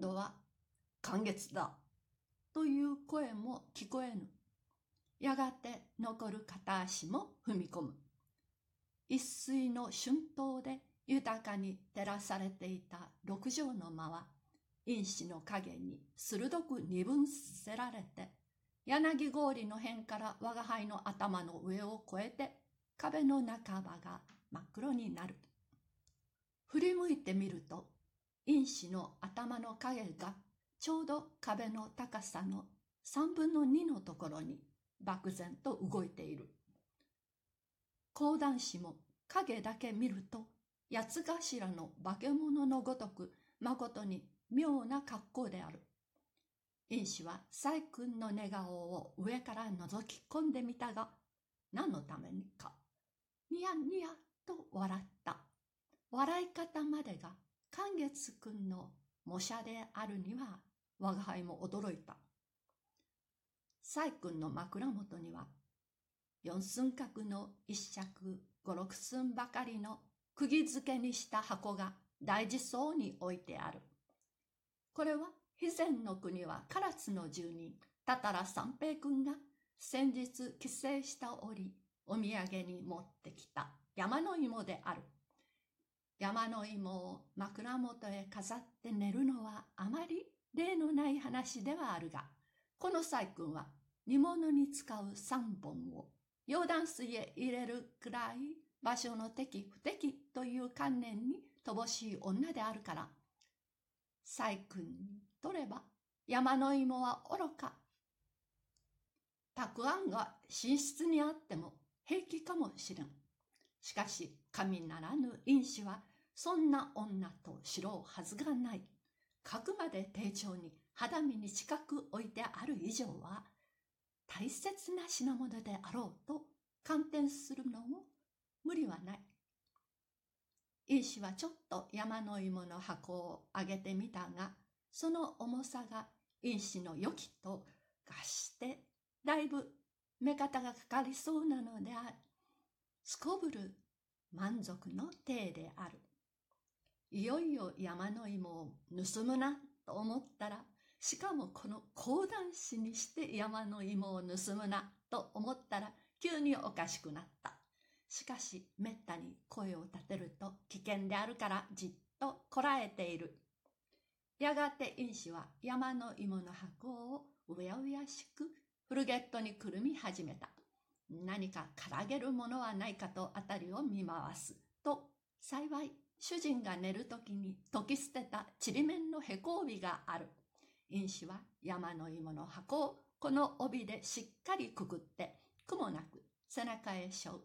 今度は、寒月だ。という声も聞こえぬ。やがて残る片足も踏み込む。一水の春灯で豊かに照らされていた六畳の間は、因子の影に鋭く二分せられて、柳氷の辺から我が輩の頭の上を越えて、壁の半ばが真っ黒になる。振り向いてみると、因子の頭の影がちょうど壁の高さの三分の二のところに漠然と動いている。講談師も影だけ見ると八頭の化け物のごとく誠に妙な格好である。因子は細君の寝顔を上から覗き込んでみたが、何のためにか、ニヤニヤと笑った。笑い方までが寛月君の模写であるには我が輩も驚いた。細君の枕元には、四寸角の一尺五六寸ばかりの釘付けにした箱が大事そうに置いてある。これは、肥前の国は唐津の住人、たたら三平君が先日帰省した折、お土産に持ってきた山の芋である。山の芋を枕元へ飾って寝るのはあまり例のない話ではあるが、この細君は煮物に使う三本を溶断水へ入れるくらい場所の敵不敵という観念に乏しい女であるから、細君にとれば山の芋は愚か。たくあんが寝室にあっても平気かもしれん。しかし神ならぬ因子はそんな女と知ろうはずがない。かくまで丁重に肌身に近く置いてある以上は大切な品物であろうと観点するのも無理はない。因子はちょっと山の芋の箱を上げてみたが、その重さが因子の良きと合して、だいぶ目方がかかりそうなのである。すこぶる満足の体である。いよいよ山の芋を盗むなと思ったら、しかもこの講談師にして山の芋を盗むなと思ったら急におかしくなった。しかし、めったに声を立てると危険であるからじっとこらえている。やがて因子は山の芋の箱をうやうやしくフルゲットにくるみ始めた。何かからげるものはないかとあたりを見回す。と、幸い、主人が寝るときに溶き捨てたちりめんのへこ帯がある。因子は山の芋の箱をこの帯でしっかりくくって、苦もなく背中へ背負う。